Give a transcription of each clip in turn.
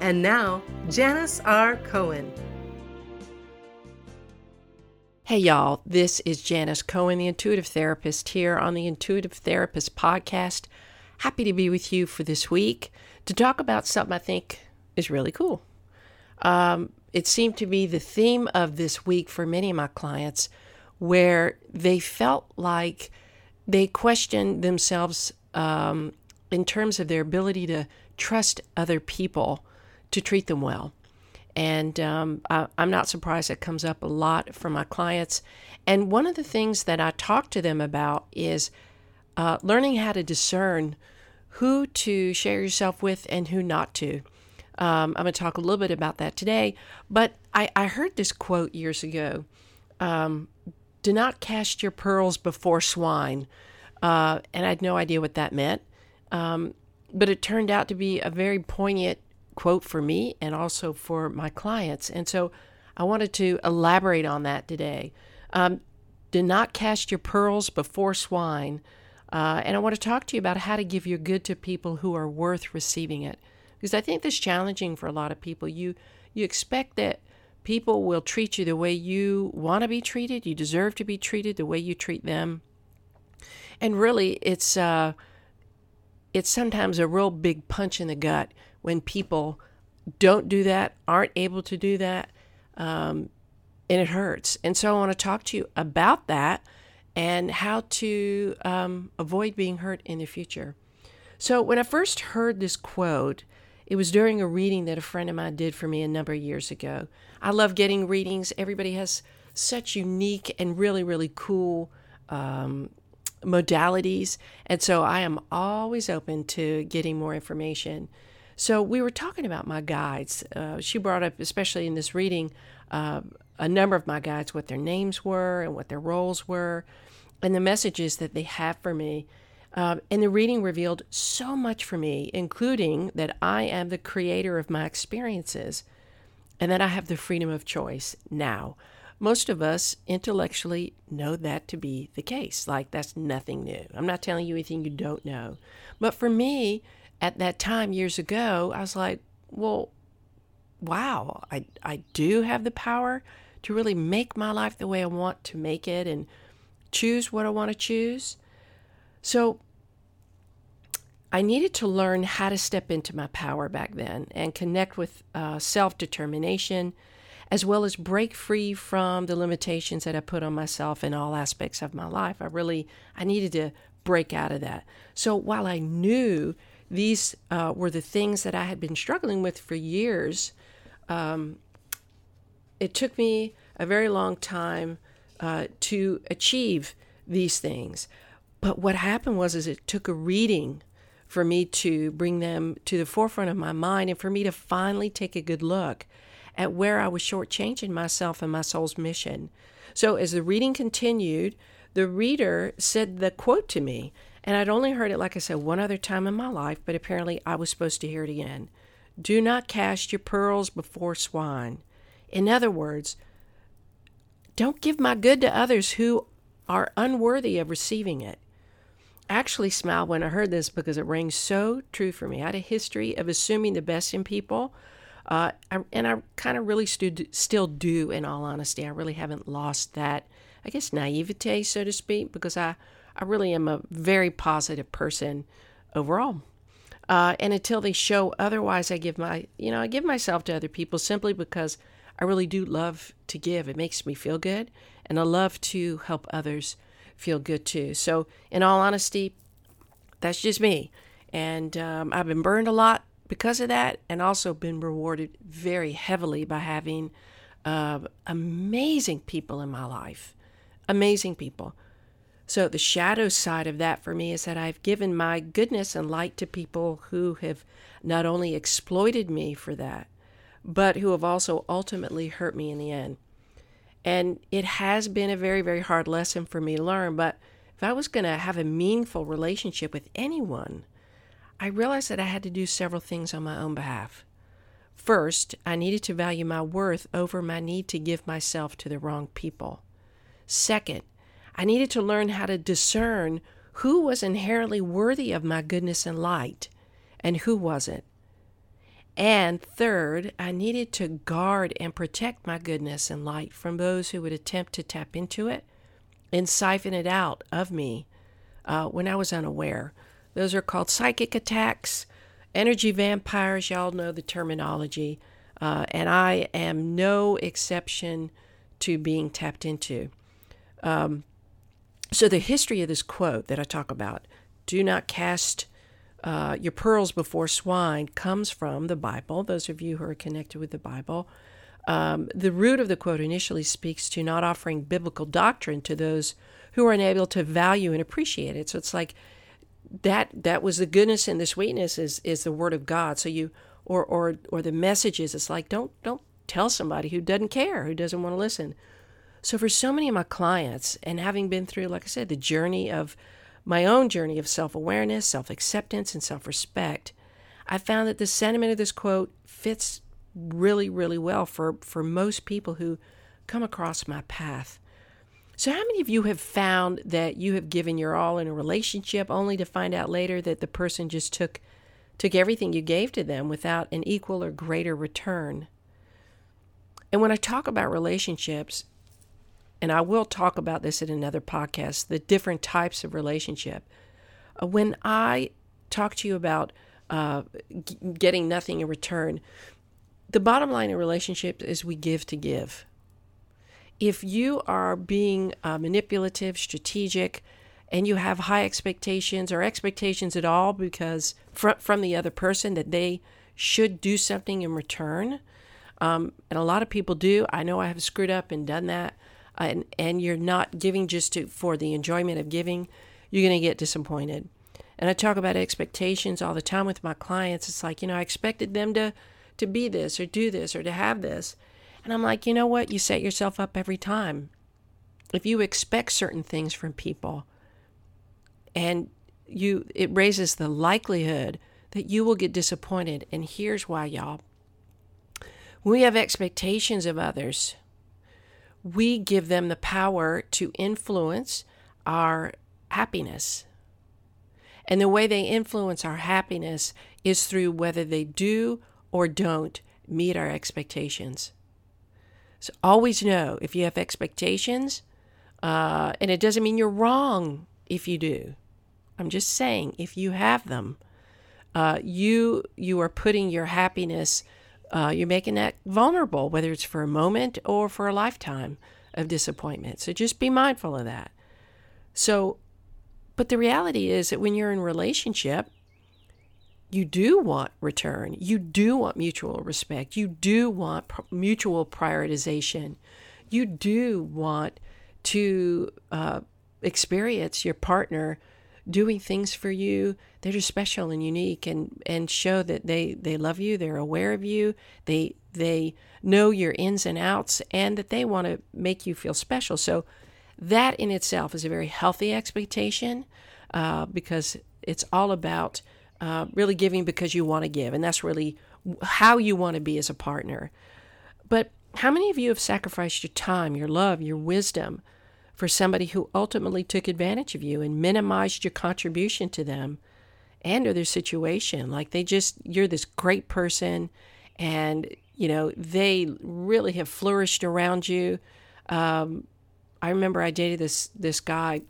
And now, Janis R. Cohen. Hey, y'all, this is Janis Cohen, the Intuitive Therapist, here on the Intuitive Therapist podcast. Happy to be with you for this week to talk about something I think is really cool. Um, it seemed to be the theme of this week for many of my clients where they felt like they questioned themselves um, in terms of their ability to trust other people to treat them well. And um, I, am not surprised it comes up a lot from my clients. And one of the things that I talk to them about is uh, learning how to discern who to share yourself with and who not to. Um, I'm going to talk a little bit about that today. But I, I heard this quote years ago um, Do not cast your pearls before swine. Uh, and I had no idea what that meant. Um, but it turned out to be a very poignant quote for me and also for my clients. And so I wanted to elaborate on that today. Um, do not cast your pearls before swine. Uh, and I want to talk to you about how to give your good to people who are worth receiving it. Because I think this is challenging for a lot of people. You you expect that people will treat you the way you want to be treated. You deserve to be treated the way you treat them. And really, it's uh, it's sometimes a real big punch in the gut when people don't do that, aren't able to do that, um, and it hurts. And so I want to talk to you about that and how to um, avoid being hurt in the future. So when I first heard this quote, it was during a reading that a friend of mine did for me a number of years ago. I love getting readings. Everybody has such unique and really, really cool um, modalities. And so I am always open to getting more information. So we were talking about my guides. Uh, she brought up, especially in this reading, uh, a number of my guides, what their names were and what their roles were, and the messages that they have for me. Um, and the reading revealed so much for me, including that I am the creator of my experiences and that I have the freedom of choice now. Most of us intellectually know that to be the case. Like, that's nothing new. I'm not telling you anything you don't know. But for me, at that time years ago, I was like, well, wow, I, I do have the power to really make my life the way I want to make it and choose what I want to choose. So I needed to learn how to step into my power back then and connect with uh, self determination, as well as break free from the limitations that I put on myself in all aspects of my life. I really I needed to break out of that. So while I knew these uh, were the things that I had been struggling with for years. Um, it took me a very long time uh, to achieve these things. But what happened was is it took a reading for me to bring them to the forefront of my mind and for me to finally take a good look at where I was shortchanging myself and my soul's mission. So as the reading continued, the reader said the quote to me, and I'd only heard it, like I said, one other time in my life, but apparently I was supposed to hear it again. Do not cast your pearls before swine. In other words, don't give my good to others who are unworthy of receiving it. I actually smiled when I heard this because it rang so true for me. I had a history of assuming the best in people, uh, and I kind of really stood, still do, in all honesty. I really haven't lost that, I guess, naivete, so to speak, because I I really am a very positive person overall. Uh, and until they show otherwise, I give my, you know, I give myself to other people simply because I really do love to give. It makes me feel good, and I love to help others feel good too. So, in all honesty, that's just me. And um, I've been burned a lot because of that, and also been rewarded very heavily by having uh, amazing people in my life. Amazing people so, the shadow side of that for me is that I've given my goodness and light to people who have not only exploited me for that, but who have also ultimately hurt me in the end. And it has been a very, very hard lesson for me to learn. But if I was going to have a meaningful relationship with anyone, I realized that I had to do several things on my own behalf. First, I needed to value my worth over my need to give myself to the wrong people. Second, I needed to learn how to discern who was inherently worthy of my goodness and light and who wasn't. And third, I needed to guard and protect my goodness and light from those who would attempt to tap into it and siphon it out of me uh, when I was unaware. Those are called psychic attacks, energy vampires. Y'all know the terminology. Uh, and I am no exception to being tapped into. Um, so, the history of this quote that I talk about do not cast uh, your pearls before swine comes from the Bible. Those of you who are connected with the Bible. Um, the root of the quote initially speaks to not offering biblical doctrine to those who are unable to value and appreciate it. So it's like that that was the goodness and the sweetness is is the word of God. So you or or or the messages. It's like don't don't tell somebody who doesn't care, who doesn't want to listen. So for so many of my clients, and having been through, like I said, the journey of my own journey of self awareness, self acceptance, and self respect, I found that the sentiment of this quote fits really, really well for, for most people who come across my path. So, how many of you have found that you have given your all in a relationship only to find out later that the person just took took everything you gave to them without an equal or greater return? And when I talk about relationships, and I will talk about this in another podcast the different types of relationship. Uh, when I talk to you about uh, g- getting nothing in return, the bottom line in relationships is we give to give. If you are being uh, manipulative, strategic, and you have high expectations or expectations at all because fr- from the other person that they should do something in return, um, and a lot of people do. I know I have screwed up and done that and, and you're not giving just to, for the enjoyment of giving, you're going to get disappointed. And I talk about expectations all the time with my clients. It's like, you know, I expected them to, to be this or do this or to have this. And I'm like, you know what? You set yourself up every time. If you expect certain things from people and you it raises the likelihood that you will get disappointed. And here's why, y'all. We have expectations of others, we give them the power to influence our happiness. And the way they influence our happiness is through whether they do or don't meet our expectations. So always know if you have expectations, uh, and it doesn't mean you're wrong if you do. I'm just saying if you have them, uh, you you are putting your happiness uh, you're making that vulnerable, whether it's for a moment or for a lifetime of disappointment. So just be mindful of that. So, but the reality is that when you're in relationship, you do want return. You do want mutual respect. You do want pr- mutual prioritization. You do want to uh, experience your partner doing things for you. That are special and unique and and show that they they love you they're aware of you they they know your ins and outs and that they want to make you feel special. So that in itself is a very healthy expectation uh, because it's all about uh, really giving because you want to give and that's really how you want to be as a partner. But how many of you have sacrificed your time your love your wisdom for somebody who ultimately took advantage of you and minimized your contribution to them and or their situation. Like they just, you're this great person and, you know, they really have flourished around you. Um, I remember I dated this, this guy.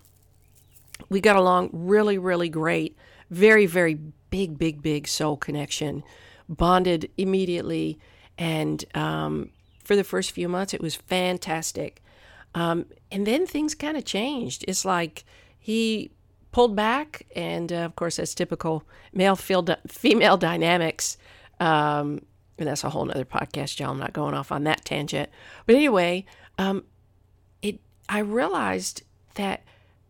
We got along really, really great. Very, very big, big, big soul connection. Bonded immediately. And um, for the first few months, it was fantastic. Um, and then things kind of changed. It's like he pulled back, and uh, of course, that's typical male female dynamics. Um, and that's a whole other podcast, y'all. I'm not going off on that tangent. But anyway, um, it I realized that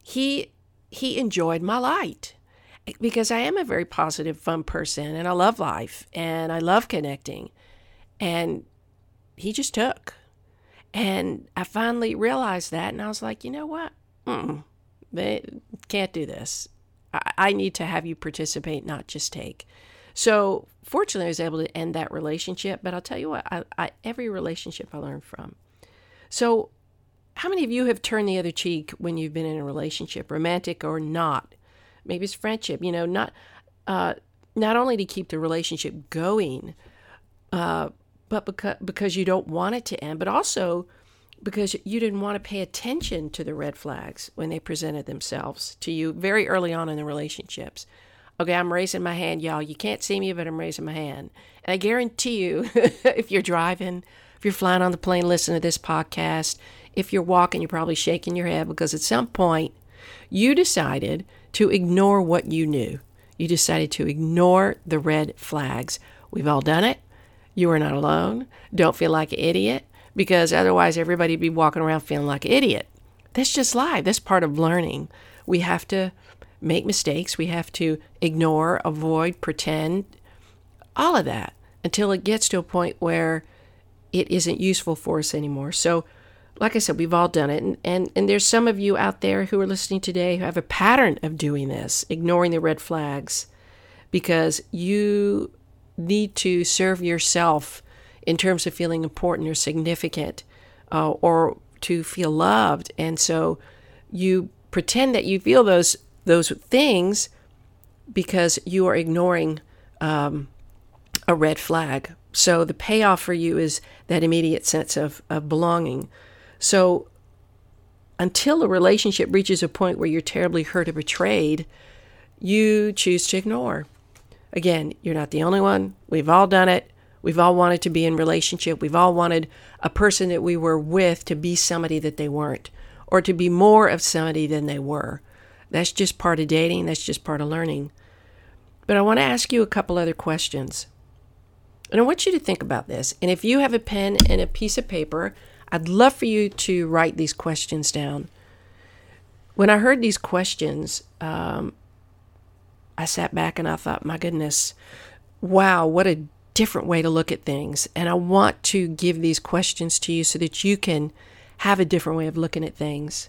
he he enjoyed my light because I am a very positive, fun person, and I love life and I love connecting. And he just took. And I finally realized that, and I was like, you know what? Mm-mm, they can't do this. I, I need to have you participate, not just take. So fortunately, I was able to end that relationship. But I'll tell you what, I, I, every relationship I learned from. So, how many of you have turned the other cheek when you've been in a relationship, romantic or not? Maybe it's friendship. You know, not uh, not only to keep the relationship going, uh, but because because you don't want it to end, but also because you didn't want to pay attention to the red flags when they presented themselves to you very early on in the relationships. Okay, I'm raising my hand, y'all. You can't see me, but I'm raising my hand. And I guarantee you, if you're driving, if you're flying on the plane, listening to this podcast, if you're walking, you're probably shaking your head because at some point you decided to ignore what you knew. You decided to ignore the red flags. We've all done it. You are not alone. Don't feel like an idiot because otherwise everybody would be walking around feeling like an idiot. That's just life. That's part of learning. We have to make mistakes. We have to ignore, avoid, pretend, all of that until it gets to a point where it isn't useful for us anymore. So, like I said, we've all done it. And, and, and there's some of you out there who are listening today who have a pattern of doing this, ignoring the red flags, because you need to serve yourself in terms of feeling important or significant uh, or to feel loved. And so you pretend that you feel those those things because you are ignoring um, a red flag. So the payoff for you is that immediate sense of, of belonging. So until a relationship reaches a point where you're terribly hurt or betrayed, you choose to ignore. Again, you're not the only one. We've all done it. We've all wanted to be in relationship. We've all wanted a person that we were with to be somebody that they weren't or to be more of somebody than they were. That's just part of dating, that's just part of learning. But I want to ask you a couple other questions. And I want you to think about this. And if you have a pen and a piece of paper, I'd love for you to write these questions down. When I heard these questions, um, I sat back and I thought, my goodness, wow, what a different way to look at things. And I want to give these questions to you so that you can have a different way of looking at things.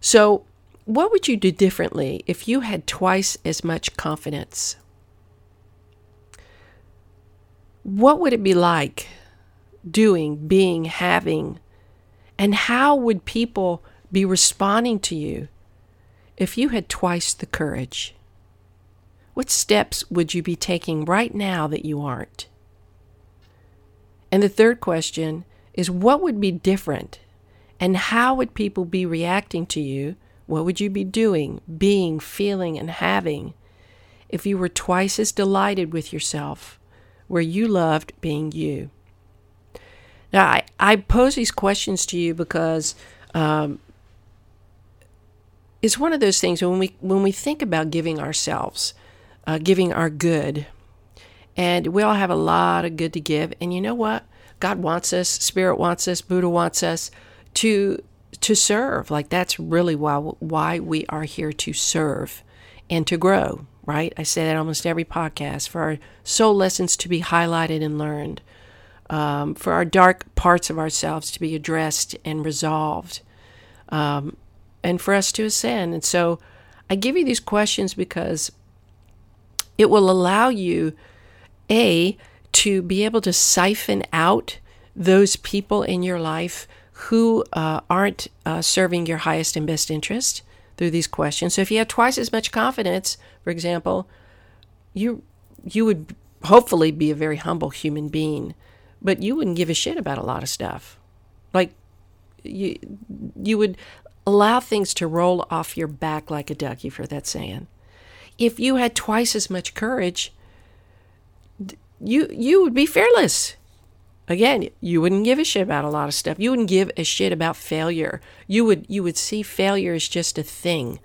So, what would you do differently if you had twice as much confidence? What would it be like doing, being, having? And how would people be responding to you if you had twice the courage? What steps would you be taking right now that you aren't? And the third question is what would be different? And how would people be reacting to you? What would you be doing, being, feeling, and having if you were twice as delighted with yourself, where you loved being you? Now, I, I pose these questions to you because um, it's one of those things when we when we think about giving ourselves, uh, giving our good. And we all have a lot of good to give. And you know what? God wants us, Spirit wants us, Buddha wants us to to serve. Like that's really why why we are here to serve and to grow, right? I say that almost every podcast for our soul lessons to be highlighted and learned, um, for our dark parts of ourselves to be addressed and resolved, um, and for us to ascend. And so, I give you these questions because it will allow you, A, to be able to siphon out those people in your life who uh, aren't uh, serving your highest and best interest through these questions. So if you have twice as much confidence, for example, you you would hopefully be a very humble human being, but you wouldn't give a shit about a lot of stuff. Like you you would allow things to roll off your back like a duck, you've heard that saying if you had twice as much courage, you you would be fearless. Again, you wouldn't give a shit about a lot of stuff. You wouldn't give a shit about failure. You would you would see failure as just a thing.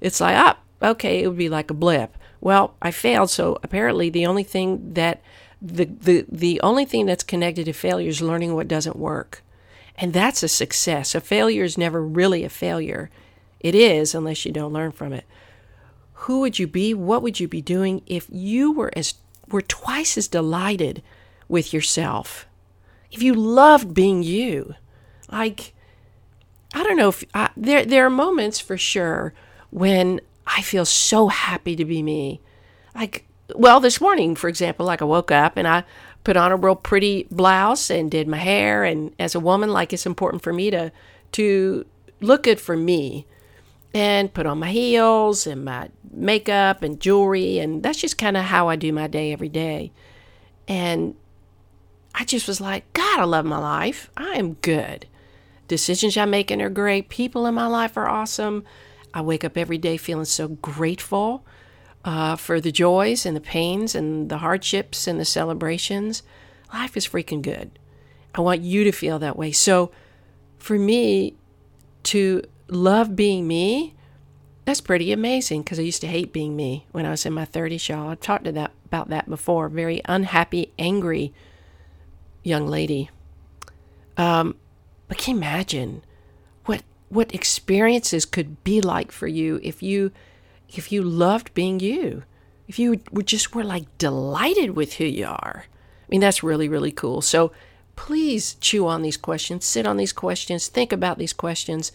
It's like, ah, okay, it would be like a blip. Well, I failed, so apparently the only thing that the the the only thing that's connected to failure is learning what doesn't work. And that's a success. A failure is never really a failure. It is unless you don't learn from it who would you be? What would you be doing if you were as were twice as delighted with yourself? if you loved being you, like, I don't know if I, there, there are moments for sure when I feel so happy to be me. Like, well, this morning, for example, like I woke up and I put on a real pretty blouse and did my hair. And as a woman, like it's important for me to, to look good for me and put on my heels and my makeup and jewelry. And that's just kind of how I do my day every day. And I just was like, God, I love my life. I am good. Decisions I'm making are great. People in my life are awesome. I wake up every day feeling so grateful uh, for the joys and the pains and the hardships and the celebrations. Life is freaking good. I want you to feel that way. So, for me to love being me, that's pretty amazing because I used to hate being me when I was in my 30s, y'all. I've talked to that, about that before. Very unhappy, angry young lady. Um, but can you imagine what what experiences could be like for you if you if you loved being you? If you were just were like delighted with who you are. I mean, that's really, really cool. So please chew on these questions, sit on these questions, think about these questions.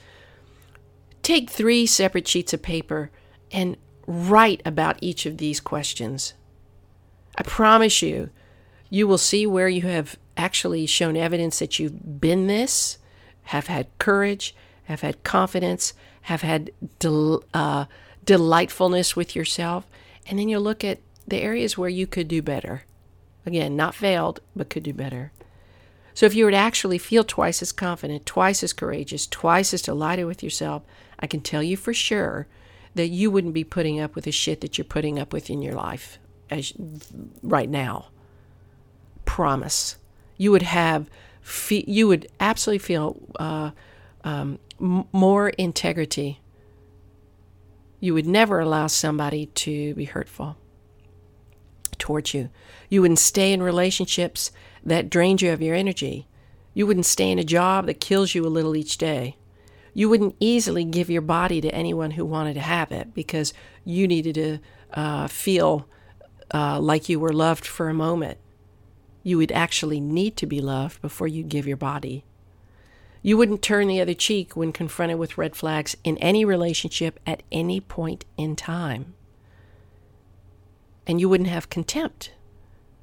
Take three separate sheets of paper and write about each of these questions. I promise you, you will see where you have actually shown evidence that you've been this, have had courage, have had confidence, have had del- uh, delightfulness with yourself. And then you'll look at the areas where you could do better. Again, not failed, but could do better. So if you were to actually feel twice as confident, twice as courageous, twice as delighted with yourself, I can tell you for sure that you wouldn't be putting up with the shit that you're putting up with in your life as right now. Promise you would have, you would absolutely feel uh, um, more integrity. You would never allow somebody to be hurtful towards you. You wouldn't stay in relationships that drained you of your energy. You wouldn't stay in a job that kills you a little each day. You wouldn't easily give your body to anyone who wanted to have it because you needed to uh, feel uh, like you were loved for a moment you would actually need to be loved before you'd give your body. You wouldn't turn the other cheek when confronted with red flags in any relationship at any point in time. And you wouldn't have contempt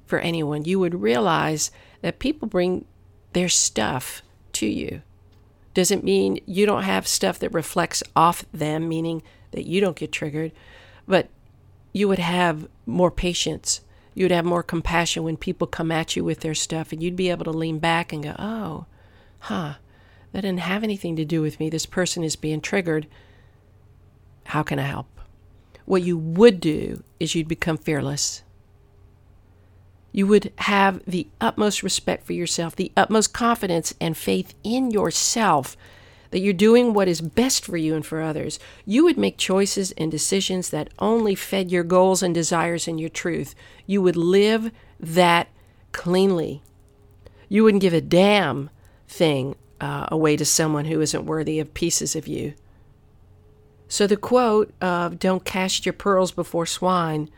for anyone. You would realize that people bring their stuff to you. Doesn't mean you don't have stuff that reflects off them, meaning that you don't get triggered, but you would have more patience you'd have more compassion when people come at you with their stuff and you'd be able to lean back and go, oh, huh, that didn't have anything to do with me. This person is being triggered. How can I help? What you would do is you'd become fearless. You would have the utmost respect for yourself, the utmost confidence and faith in yourself that you're doing what is best for you and for others, you would make choices and decisions that only fed your goals and desires and your truth. You would live that cleanly. You wouldn't give a damn thing uh, away to someone who isn't worthy of pieces of you. So the quote of don't cast your pearls before swine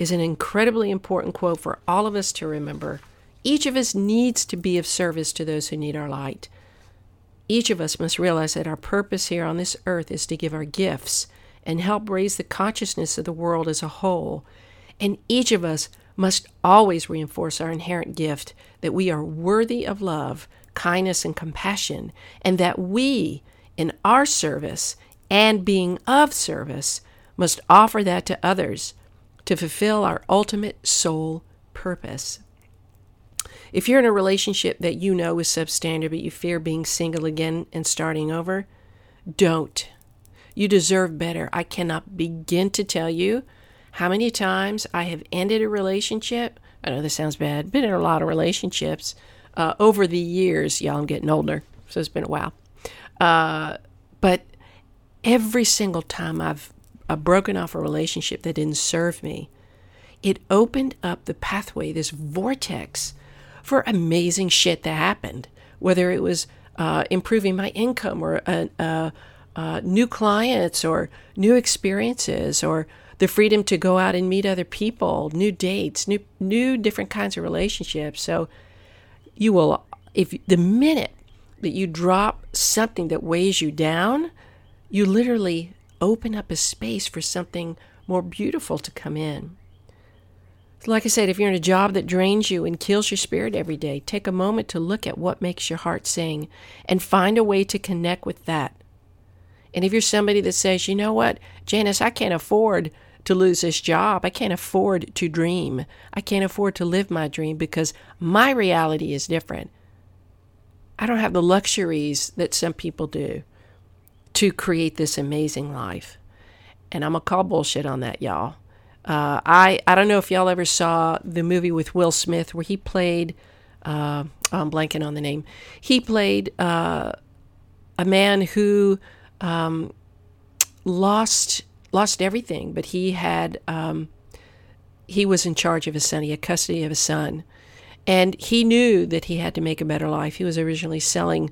is an incredibly important quote for all of us to remember. Each of us needs to be of service to those who need our light. Each of us must realize that our purpose here on this earth is to give our gifts and help raise the consciousness of the world as a whole. And each of us must always reinforce our inherent gift that we are worthy of love, kindness, and compassion, and that we, in our service and being of service, must offer that to others to fulfill our ultimate soul purpose. If you're in a relationship that you know is substandard, but you fear being single again and starting over, don't. You deserve better. I cannot begin to tell you how many times I have ended a relationship. I know this sounds bad, been in a lot of relationships uh, over the years. Y'all, I'm getting older, so it's been a while. Uh, but every single time I've, I've broken off a relationship that didn't serve me, it opened up the pathway, this vortex for amazing shit that happened, whether it was uh, improving my income or uh, uh, uh, new clients or new experiences or the freedom to go out and meet other people, new dates, new new different kinds of relationships. So you will if the minute that you drop something that weighs you down, you literally open up a space for something more beautiful to come in. Like I said, if you're in a job that drains you and kills your spirit every day, take a moment to look at what makes your heart sing and find a way to connect with that. And if you're somebody that says, you know what, Janis, I can't afford to lose this job, I can't afford to dream, I can't afford to live my dream because my reality is different. I don't have the luxuries that some people do to create this amazing life. And I'm going to call bullshit on that, y'all. Uh, I, I don't know if y'all ever saw the movie with Will Smith where he played, uh, I'm blanking on the name. He played uh, a man who um, lost lost everything, but he had um, he was in charge of his son. He had custody of his son, and he knew that he had to make a better life. He was originally selling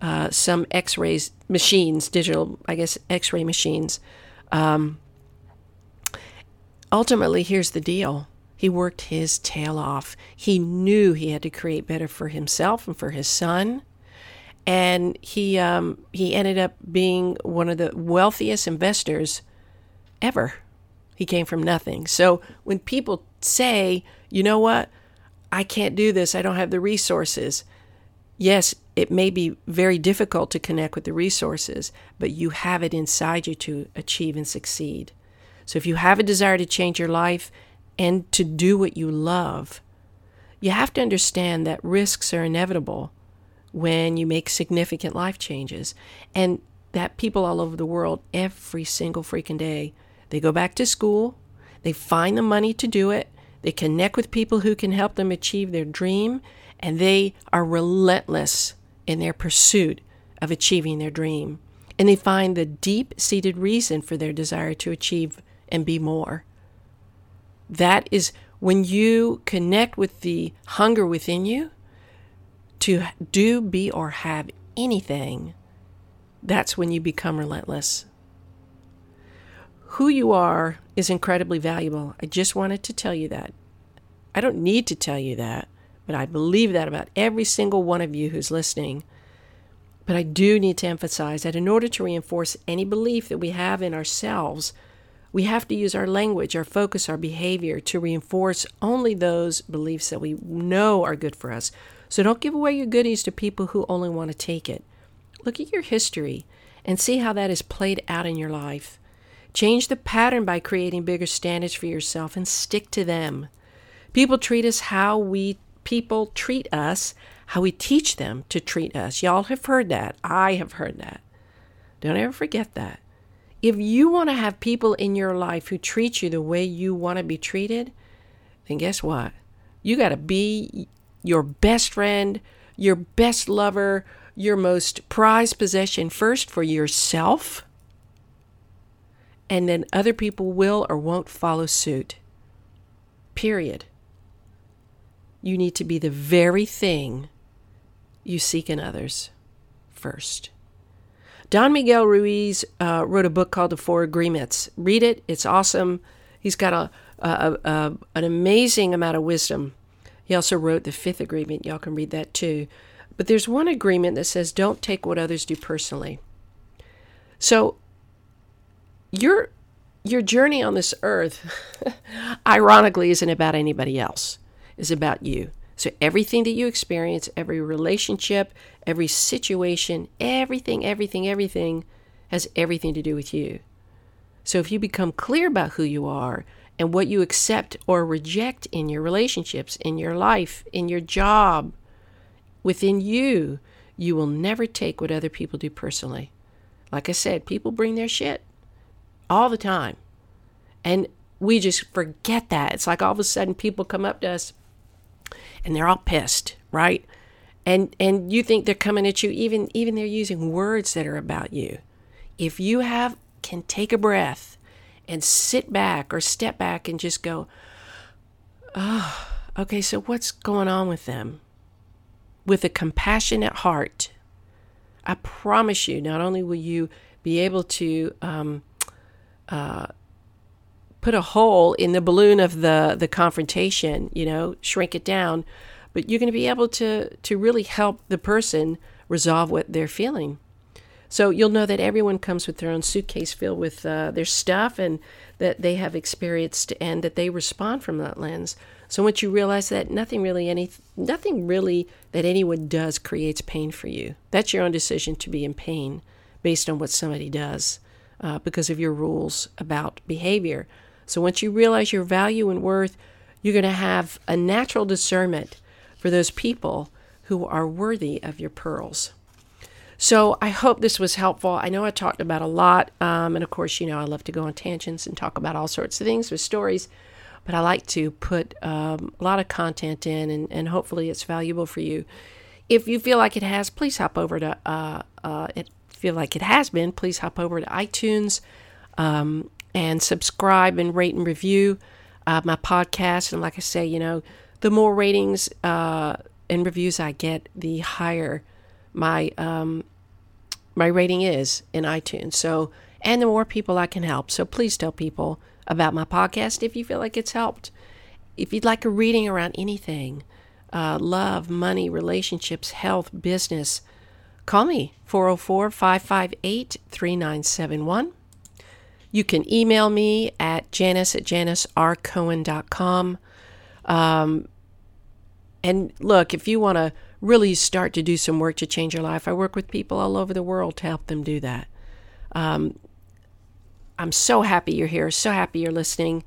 uh, some X-rays machines, digital, I guess, X-ray machines. Um, ultimately, here's the deal. He worked his tail off. He knew he had to create better for himself and for his son. And he um, he ended up being one of the wealthiest investors ever. He came from nothing. So when people say, you know what, I can't do this, I don't have the resources, yes, it may be very difficult to connect with the resources, but you have it inside you to achieve and succeed. So if you have a desire to change your life and to do what you love, you have to understand that risks are inevitable when you make significant life changes. And that people all over the world, every single freaking day, they go back to school, they find the money to do it, they connect with people who can help them achieve their dream, and they are relentless in their pursuit of achieving their dream. And they find the deep seated reason for their desire to achieve and be more. That is when you connect with the hunger within you to do, be, or have anything, that's when you become relentless. Who you are is incredibly valuable. I just wanted to tell you that. I don't need to tell you that. But I believe that about every single one of you who's listening. But I do need to emphasize that in order to reinforce any belief that we have in ourselves, we have to use our language, our focus, our behavior to reinforce only those beliefs that we know are good for us. So don't give away your goodies to people who only want to take it. Look at your history and see how that is played out in your life. Change the pattern by creating bigger standards for yourself and stick to them. People treat us how we people treat us, how we teach them to treat us. Y'all have heard that. I have heard that. Don't ever forget that. If you want to have people in your life who treat you the way you want to be treated, then guess what? You got to be your best friend, your best lover, your most prized possession first for yourself, and then other people will or won't follow suit. Period you need to be the very thing you seek in others first. Don Miguel Ruiz uh, wrote a book called The Four Agreements. Read it, it's awesome. He's got a, a, a, an amazing amount of wisdom. He also wrote The Fifth Agreement. Y'all can read that too. But there's one agreement that says don't take what others do personally. So, your your journey on this earth, ironically, isn't about anybody else is about you. So everything that you experience, every relationship, every situation, everything, everything, everything has everything to do with you. So if you become clear about who you are and what you accept or reject in your relationships, in your life, in your job, within you, you will never take what other people do personally. Like I said, people bring their shit all the time. And we just forget that. It's like all of a sudden people come up to us and they're all pissed, right? And and you think they're coming at you even even they're using words that are about you. If you have can take a breath and sit back or step back and just go, "Oh, okay, so what's going on with them?" With a compassionate heart, I promise you, not only will you be able to um, uh, put a hole in the balloon of the the confrontation, you know, shrink it down, but you're going to be able to to really help the person resolve what they're feeling. So you'll know that everyone comes with their own suitcase filled with uh, their stuff and that they have experienced and that they respond from that lens. So once you realize that nothing really any nothing really that anyone does creates pain for you. That's your own decision to be in pain based on what somebody does uh, because of your rules about behavior. So once you realize your value and worth, you're going to have a natural discernment for those people who are worthy of your pearls. So I hope this was helpful. I know I talked about a lot, um, and of course, you know I love to go on tangents and talk about all sorts of things with stories, but I like to put um, a lot of content in, and, and hopefully it's valuable for you. If you feel like it has, please hop over to. Uh, uh, it feel like it has been. Please hop over to iTunes um, and subscribe and rate and review uh, my podcast. And like I say, you know, the more ratings uh, and reviews I get, the higher my um, my rating is in iTunes. So, and the more people I can help. So please tell people about my podcast if you feel like it's helped. If you'd like a reading around anything, uh, love, money, relationships, health, business, call me 404 558 3971. You can email me at janis at janisrcohen.com. Um, and look, if you want to really start to do some work to change your life. I work with people all over the world to help them do that. Um, I'm so happy you're here, so happy you're listening.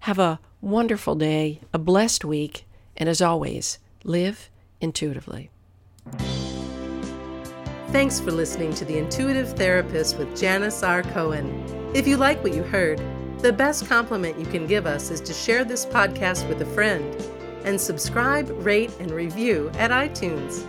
Have a wonderful day, a blessed week, and as always, live intuitively. Thanks for listening to The Intuitive Therapist with Janis R. Cohen. If you like what you heard, the best compliment you can give us is to share this podcast with a friend and subscribe, rate, and review at iTunes.